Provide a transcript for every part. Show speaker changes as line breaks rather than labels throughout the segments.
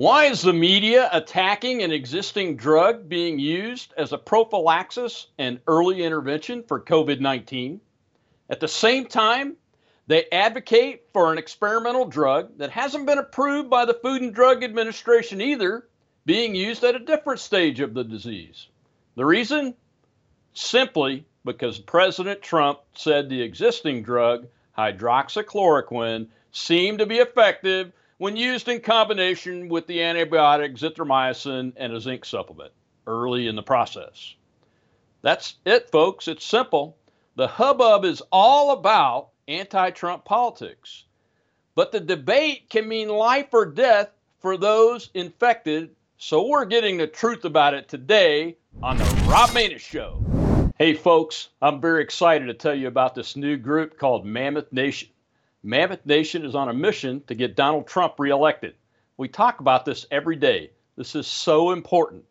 Why is the media attacking an existing drug being used as a prophylaxis and early intervention for COVID 19? At the same time, they advocate for an experimental drug that hasn't been approved by the Food and Drug Administration either, being used at a different stage of the disease. The reason? Simply because President Trump said the existing drug, hydroxychloroquine, seemed to be effective when used in combination with the antibiotic azithromycin and a zinc supplement early in the process. That's it, folks. It's simple. The hubbub is all about anti Trump politics. But the debate can mean life or death for those infected. So we're getting the truth about it today on the Rob Maness Show. Hey, folks, I'm very excited to tell you about this new group called Mammoth Nation. Mammoth Nation is on a mission to get Donald Trump reelected. We talk about this every day. This is so important.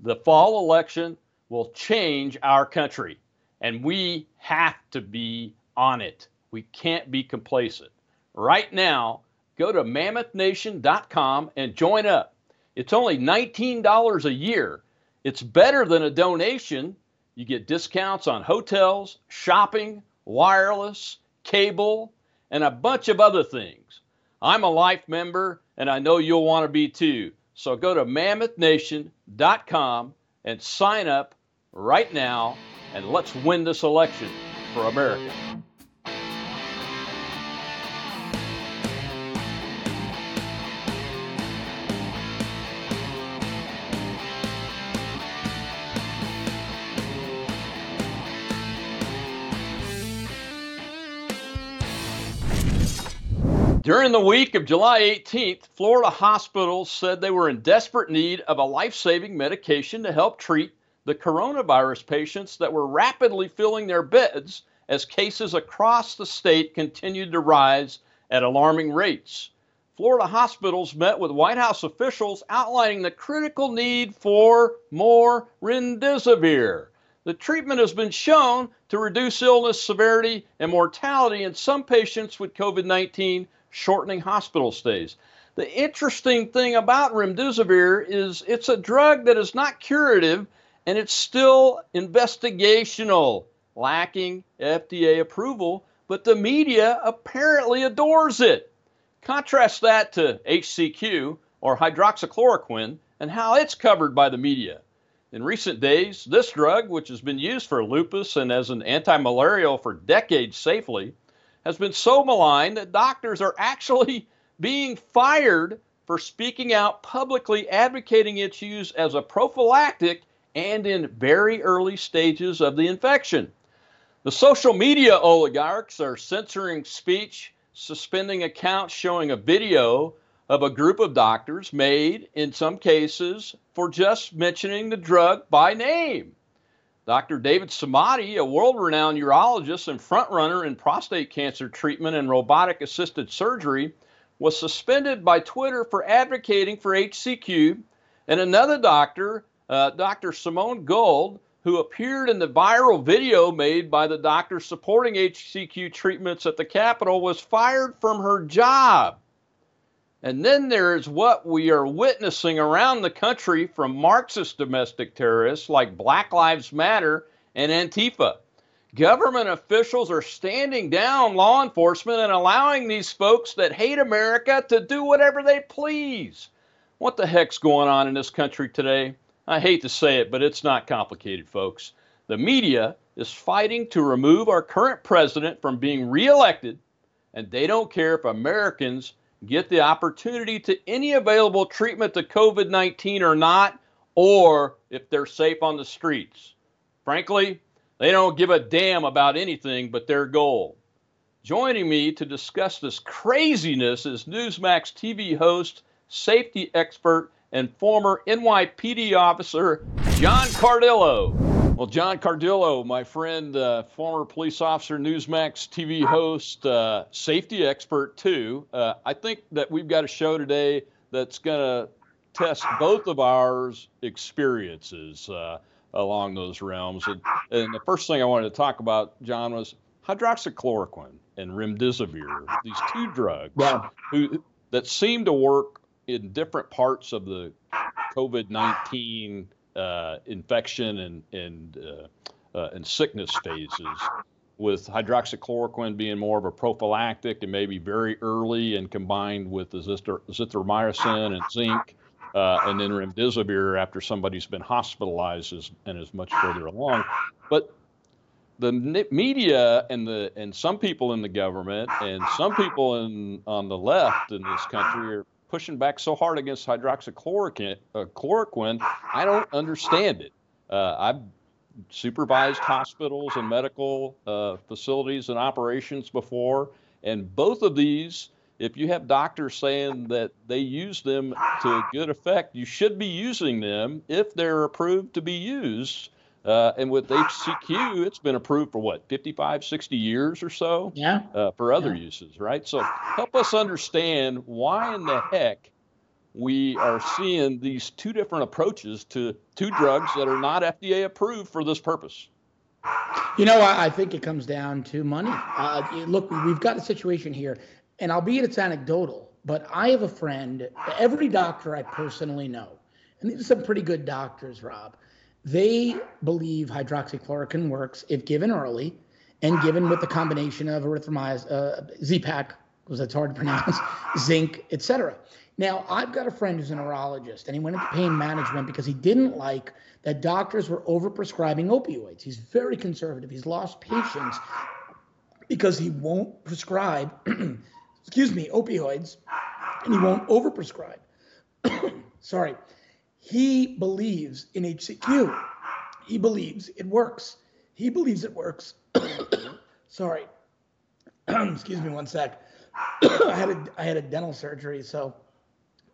The fall election will change our country, and we have to be on it. We can't be complacent. Right now, go to mammothnation.com and join up. It's only $19 a year. It's better than a donation. You get discounts on hotels, shopping, wireless, cable, and a bunch of other things. I'm a life member, and I know you'll want to be too. So go to mammothnation.com and sign up right now, and let's win this election for America. During the week of July 18th, Florida hospitals said they were in desperate need of a life saving medication to help treat the coronavirus patients that were rapidly filling their beds as cases across the state continued to rise at alarming rates. Florida hospitals met with White House officials outlining the critical need for more remdesivir. The treatment has been shown to reduce illness severity and mortality in some patients with COVID 19 shortening hospital stays. The interesting thing about remdesivir is it's a drug that is not curative and it's still investigational, lacking FDA approval, but the media apparently adores it. Contrast that to HCQ or hydroxychloroquine and how it's covered by the media. In recent days, this drug, which has been used for lupus and as an anti-malarial for decades safely, has been so maligned that doctors are actually being fired for speaking out publicly advocating its use as a prophylactic and in very early stages of the infection. The social media oligarchs are censoring speech, suspending accounts showing a video of a group of doctors made, in some cases, for just mentioning the drug by name. Dr. David Samadi, a world renowned urologist and frontrunner in prostate cancer treatment and robotic assisted surgery, was suspended by Twitter for advocating for HCQ. And another doctor, uh, Dr. Simone Gold, who appeared in the viral video made by the doctor supporting HCQ treatments at the Capitol, was fired from her job. And then there's what we are witnessing around the country from Marxist domestic terrorists like Black Lives Matter and Antifa. Government officials are standing down law enforcement and allowing these folks that hate America to do whatever they please. What the heck's going on in this country today? I hate to say it, but it's not complicated, folks. The media is fighting to remove our current president from being reelected, and they don't care if Americans get the opportunity to any available treatment to COVID 19 or not, or if they're safe on the streets. Frankly, they don't give a damn about anything but their goal. Joining me to discuss this craziness is Newsmax TV host, safety expert, and former NYPD officer John Cardillo. Well, John Cardillo, my friend, uh, former police officer, Newsmax TV host, uh, safety expert too. Uh, I think that we've got a show today that's going to test both of ours experiences uh, along those realms. And, and, the first thing I wanted to talk about, John, was hydroxychloroquine and remdesivir. These two drugs who, that seem to work in different parts of the COVID 19 uh, infection and, and, uh, uh, and sickness phases, with hydroxychloroquine being more of a prophylactic and maybe very early and combined with the azithromycin and zinc. Uh, and then remdesivir after somebody's been hospitalized and is much further along. But the media and the and some people in the government and some people in on the left in this country are pushing back so hard against hydroxychloroquine. Uh, I don't understand it. Uh, I've supervised hospitals and medical uh, facilities and operations before, and both of these, if you have doctors saying that they use them to good effect, you should be using them if they're approved to be used. Uh, and with HCQ, it's been approved for what, 55, 60 years or so?
Yeah.
Uh, for other
yeah.
uses, right? So help us understand why in the heck we are seeing these two different approaches to two drugs that are not FDA approved for this purpose.
You know, I, I think it comes down to money. Uh, look, we've got a situation here, and albeit it's anecdotal, but I have a friend, every doctor I personally know, and these are some pretty good doctors, Rob they believe hydroxychloroquine works if given early and given with the combination of erythromycin, uh, Z-Pak, because that's hard to pronounce, zinc, etc. Now, I've got a friend who's a neurologist, and he went into pain management because he didn't like that doctors were overprescribing opioids. He's very conservative. He's lost patients because he won't prescribe, excuse me, opioids, and he won't overprescribe. Sorry. He believes in HCQ. He believes it works. He believes it works. Sorry. Excuse me one sec. I had a I had a dental surgery, so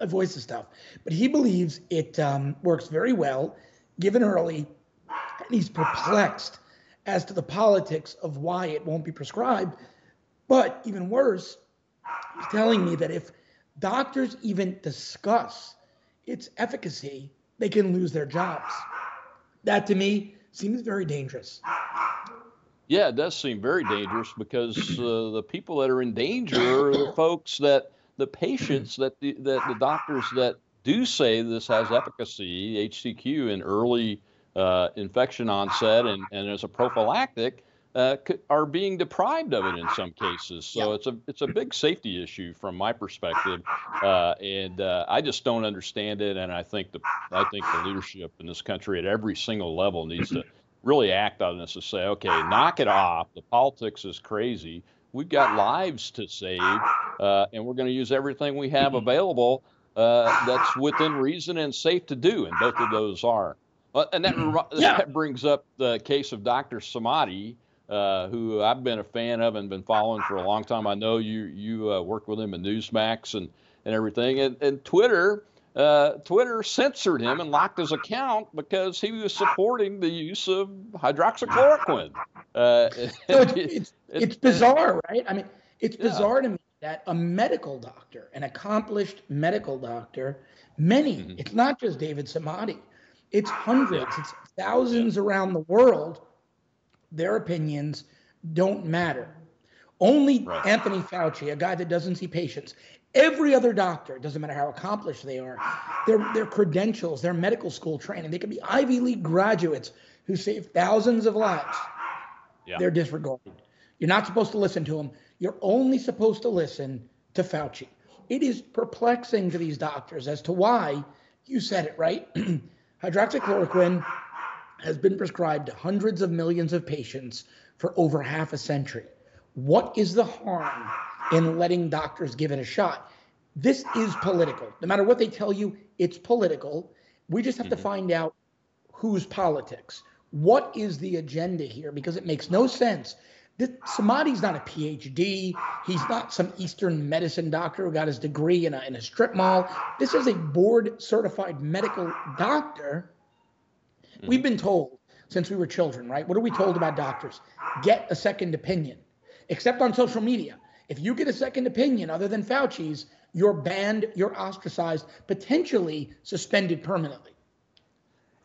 my voice is tough. But he believes it um, works very well, given early, and he's perplexed as to the politics of why it won't be prescribed. But even worse, he's telling me that if doctors even discuss its efficacy, they can lose their jobs. That to me seems very dangerous.
Yeah, it does seem very dangerous because uh, the people that are in danger are the folks that the patients that the that the doctors that do say this has efficacy, HCQ in early uh, infection onset and, and as a prophylactic, uh, are being deprived of it in some cases. So yeah. it's a it's a big safety issue from my perspective, uh, and uh, I just don't understand it. And I think the I think the leadership in this country at every single level needs to really act on this and say, okay, knock it off. The politics is crazy. We've got lives to save, uh, and we're going to use everything we have available uh, that's within reason and safe to do. And both of those are. and that, yeah. that brings up the case of Dr. Samadi, uh, who I've been a fan of and been following for a long time. I know you you uh, worked with him in Newsmax and and everything, and, and Twitter. Uh, Twitter censored him and locked his account because he was supporting the use of hydroxychloroquine.
Uh, so it's, it's, it's, bizarre, right? I mean, it's bizarre yeah. to me that a medical doctor, an accomplished medical doctor, many, mm-hmm. it's not just David Samadi, it's hundreds, it's thousands yeah. around the world their opinions don't matter. Only right. Anthony Fauci, a guy that doesn't see patients, every other doctor, doesn't matter how accomplished they are, their, their credentials, their medical school training, they could be Ivy League graduates who save thousands of lives. Yeah. They're disregarded. You're not supposed to listen to them. You're only supposed to listen to Fauci. It is perplexing to these doctors as to why you said it right. Hydroxychloroquine has been prescribed to hundreds of millions of patients for over half a century. What is the harm in letting doctors give it a shot? This is political. No matter what they tell you, it's political. We just have mm-hmm. to find out whose politics. What is the agenda here? Because it makes no sense. This, Samadi's not a PhD. He's not some Eastern medicine doctor who got his degree in a, in a strip mall. This is a board certified medical doctor Mm-hmm. We've been told since we were children, right? What are we told about doctors? Get a second opinion, except on social media. If you get a second opinion other than Fauci's, you're banned, you're ostracized, potentially suspended permanently.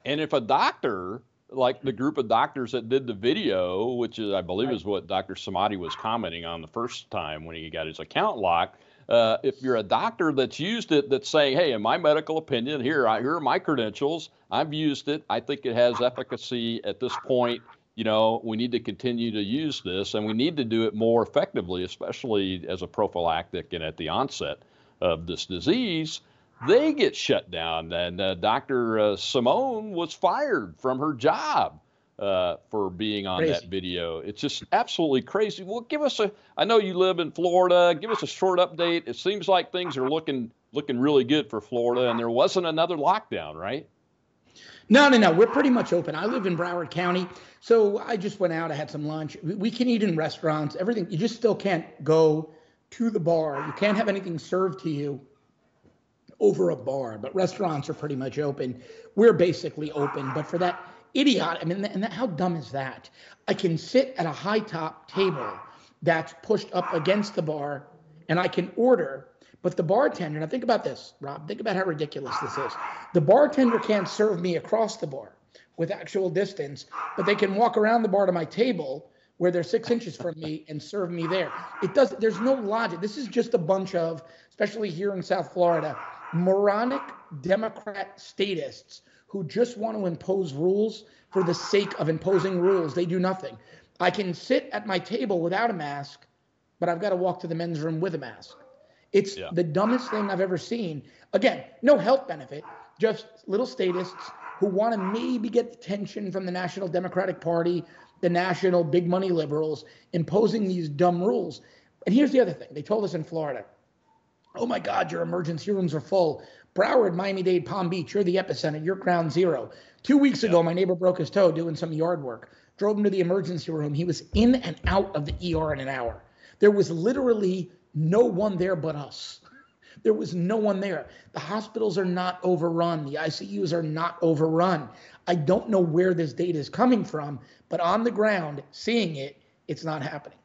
And if a doctor, like the group of doctors that did the video, which is, I believe right. is what Dr. Samadi was commenting on the first time when he got his account locked, uh, if you're a doctor that's used it, that's saying, "Hey, in my medical opinion, here, I, here are my credentials. I've used it. I think it has efficacy at this point. You know, we need to continue to use this, and we need to do it more effectively, especially as a prophylactic and at the onset of this disease." They get shut down, and uh, Dr. Uh, Simone was fired from her job uh, for being on crazy. that video. It's just absolutely crazy. Well, give us a. I know you live in Florida. Give us a short update. It seems like things are looking looking really good for Florida, and there wasn't another lockdown, right?
No, no, no. We're pretty much open. I live in Broward County, so I just went out. I had some lunch. We can eat in restaurants. Everything. You just still can't go to the bar. You can't have anything served to you over a bar. But restaurants are pretty much open. We're basically open, but for that idiot. I mean, and that, how dumb is that? I can sit at a high top table that's pushed up against the bar and I can order, but the bartender, now think about this, Rob, think about how ridiculous this is. The bartender can't serve me across the bar with actual distance, but they can walk around the bar to my table where they're six inches from me and serve me there. It does, there's no logic. This is just a bunch of, especially here in South Florida, moronic Democrat statists who just want to impose rules for the sake of imposing rules. They do nothing. I can sit at my table without a mask, but I've got to walk to the men's room with a mask. It's yeah. the dumbest thing I've ever seen. Again, no health benefit, just little statists who want to maybe get attention from the National Democratic Party, the national big money liberals, imposing these dumb rules. And here's the other thing they told us in Florida oh my God, your emergency rooms are full. Broward, Miami Dade, Palm Beach, you're the epicenter, you're ground zero. Two weeks ago, my neighbor broke his toe doing some yard work. Drove him to the emergency room. He was in and out of the ER in an hour. There was literally no one there but us. There was no one there. The hospitals are not overrun. The ICUs are not overrun. I don't know where this data is coming from, but on the ground, seeing it, it's not happening.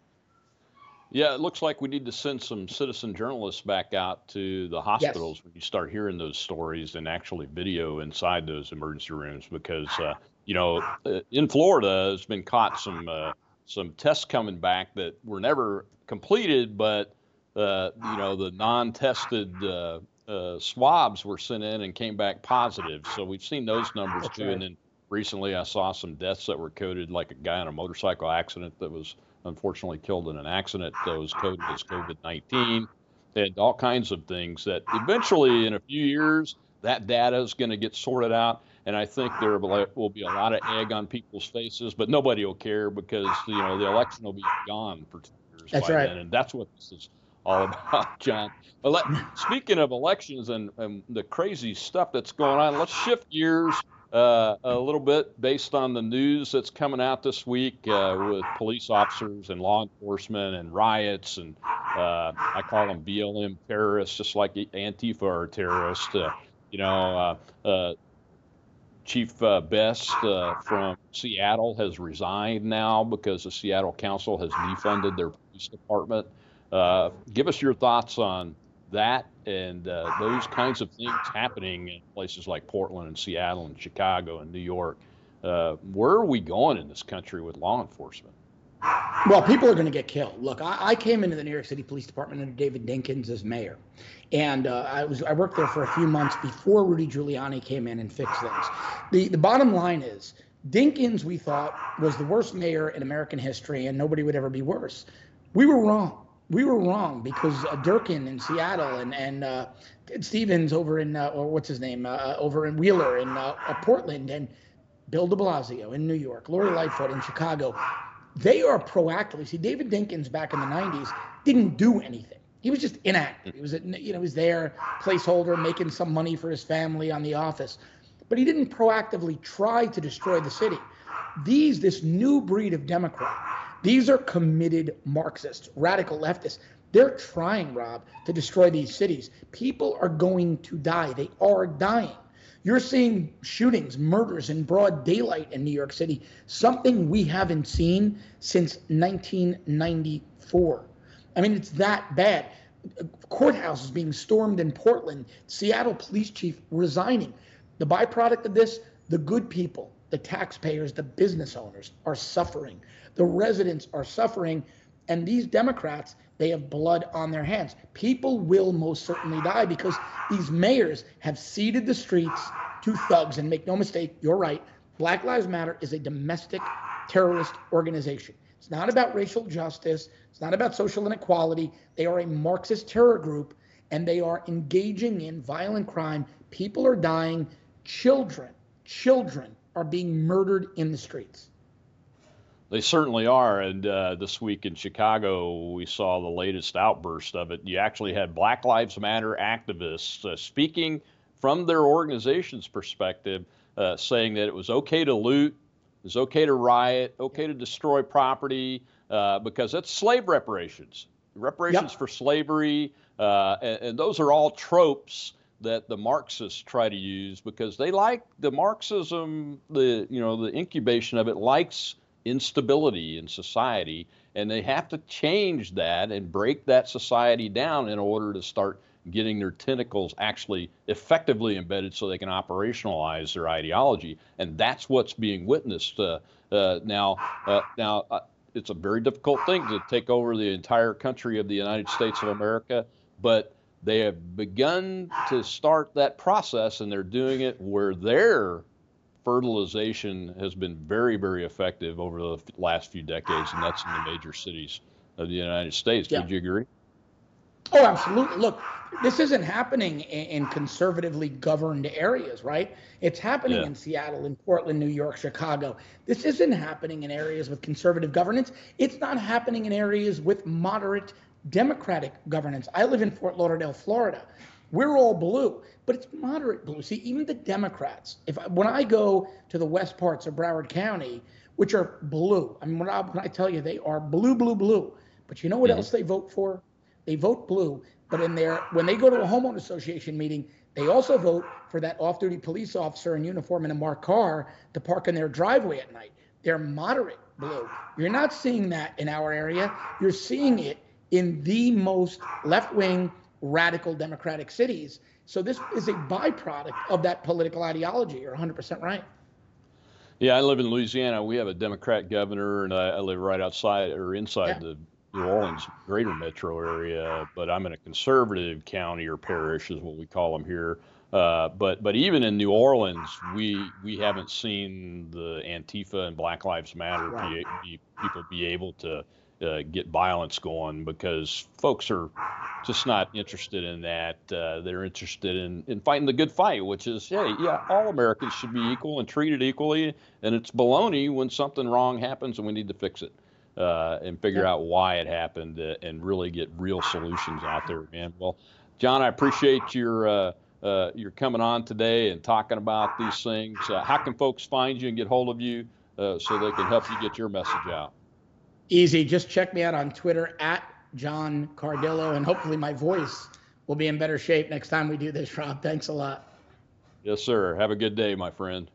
Yeah, it looks like we need to send some citizen journalists back out to the hospitals yes. when you start hearing those stories and actually video inside those emergency rooms because uh, you know uh, in Florida has been caught some uh, some tests coming back that were never completed, but uh, you know the non-tested uh, uh, swabs were sent in and came back positive. So we've seen those numbers That's too, right. and then recently I saw some deaths that were coded like a guy in a motorcycle accident that was unfortunately killed in an accident that was coded as COVID 19. and all kinds of things that eventually, in a few years, that data is going to get sorted out. And I think there will be a lot of egg on people's faces, but nobody will care because you know the election will be gone for two years
that's by right.
then, and that's what this is all about, John. But speaking of elections and, and the crazy stuff that's going on, let's shift gears uh, a little bit based on the news that's coming out this week uh, with police officers and law enforcement and riots and uh, I call them BLM terrorists, just like Antifa are terrorists. Uh, you know, uh, Chief Best from Seattle has resigned now because the Seattle Council has defunded their police department. give us your thoughts on that and uh, those kinds of things happening in places like Portland and Seattle and Chicago and New York. Uh, where are we going in this country with law enforcement?
Well, people are going to get killed. Look, I, I, came into the New York City Police Department under David Dinkins as mayor, and uh, I was I worked there for a few months before Rudy Giuliani came in and fixed things. the The bottom line is Dinkins, we thought, was the worst mayor in American history, and nobody would ever be worse. We were wrong we were wrong because uh, Durkan in Seattle and and uh, Stevens over in uh, or what's his name uh, uh over in Wheeler in uh, Portland and Bill De Blasio in New York, Lori Lightfoot in Chicago, they are proactively. See, David Dinkins back in the '90s didn't do anything. He was just inactive. He was you know he was there placeholder making some money for his family on the office, but he didn't proactively try to destroy the city. These this new breed of Democrat these are committed Marxists, radical leftists. They're trying, Rob, to destroy these cities. People are going to die. They are dying. You're seeing shootings, murders in broad daylight in New York City, something we haven't seen since 1994. I mean, it's that bad. Courthouses being stormed in Portland, Seattle police chief resigning. The byproduct of this, the good people, the taxpayers, the business owners are suffering. The residents are suffering. And these Democrats, they have blood on their hands. People will most certainly die because these mayors have ceded the streets to thugs. And make no mistake, you're right. Black Lives Matter is a domestic terrorist organization. It's not about racial justice. It's not about social inequality. They are a Marxist terror group and they are engaging in violent crime. People are dying. Children, children are being murdered in the streets.
They certainly are. And uh, this week in Chicago, we saw the latest outburst of it. You actually had Black Lives Matter activists uh, speaking from their organization's perspective, uh, saying that it was okay to loot, it was okay to riot, okay to destroy property, uh, because that's slave reparations, reparations yep. for slavery. Uh, and, and those are all tropes that the Marxists try to use because they like the Marxism, the you know the incubation of it likes instability in society, and they have to change that and break that society down in order to start getting their tentacles actually effectively embedded so they can operationalize their ideology. And that's what's being witnessed uh, uh, now. Uh, now, uh, it's a very difficult thing to take over the entire country of the United States of America, but they have begun to start that process and they're doing it where they're fertilization has been very, very effective over the last few decades, and that's in the major cities of the United States. Yeah. Would you agree?
Oh, absolutely. Look, this isn't happening in, conservatively governed areas, right? It's happening yeah. in Seattle, in Portland, New York, Chicago. This isn't happening in areas with conservative governance. It's not happening in areas with moderate Democratic governance. I live in Fort Lauderdale, Florida. We're all blue, but it's moderate blue. See, even the Democrats, if when I go to the west parts of Broward County, which are blue, I mean, when I, when I tell you they are blue, blue, blue, but you know what mm-hmm. else they vote for? They vote blue, but in their when they go to a homeowner association meeting, they also vote for that off-duty police officer in uniform in a marked car to park in their driveway at night. They're moderate blue. You're not seeing that in our area. You're seeing it in the most left-wing radical democratic cities. So this is a byproduct of that political ideology. You're 100% right.
Yeah, I live in Louisiana. We have a Democrat governor, and I, I live right outside or inside yeah. the New Orleans greater metro area, but I'm in a conservative county or parish, is what we call them here. Uh, but but even in New Orleans, we we haven't seen the Antifa and Black Lives Matter be, be, people be able to uh, get violence going because folks are just not interested in that. Uh, they're interested in, in fighting the good fight, which is, hey, yeah, all Americans should be equal and treated equally. And it's baloney when something wrong happens and we need to fix it uh, and figure yeah. out why it happened uh, and really get real solutions out there, man. Well, John, I appreciate your. Uh, uh, you're coming on today and talking about these things. how can folks find you and get hold of you so they can help you get your message out?
Easy. Just check me out on Twitter at John Cardillo, and hopefully my voice will be in better shape next time we do this, Rob. Thanks a lot.
Yes, sir. Have a good day, my friend.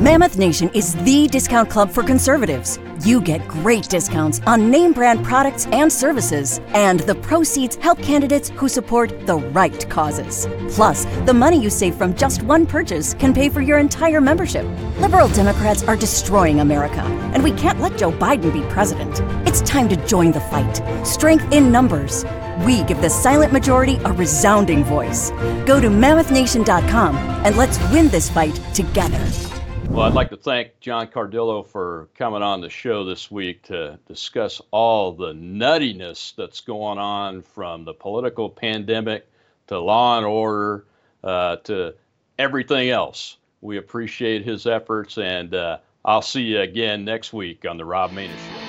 Mammoth Nation is the discount club for conservatives. You get great discounts on name brand products and services, and the proceeds help candidates who support the right causes. Plus, the money you save from just one purchase can pay for your entire membership. Liberal Democrats are destroying America, and we can't let Joe Biden be president. It's time to join the fight. Strength in numbers. We give the silent majority a resounding voice. Go to mammothnation.com and let's win this fight together.
Well, I'd like to thank John Cardillo for coming on the show this week to discuss all the nuttiness that's going on from the political pandemic to law and order uh, to everything else. We appreciate his efforts, and uh, I'll see you again next week on The Rob Maness Show.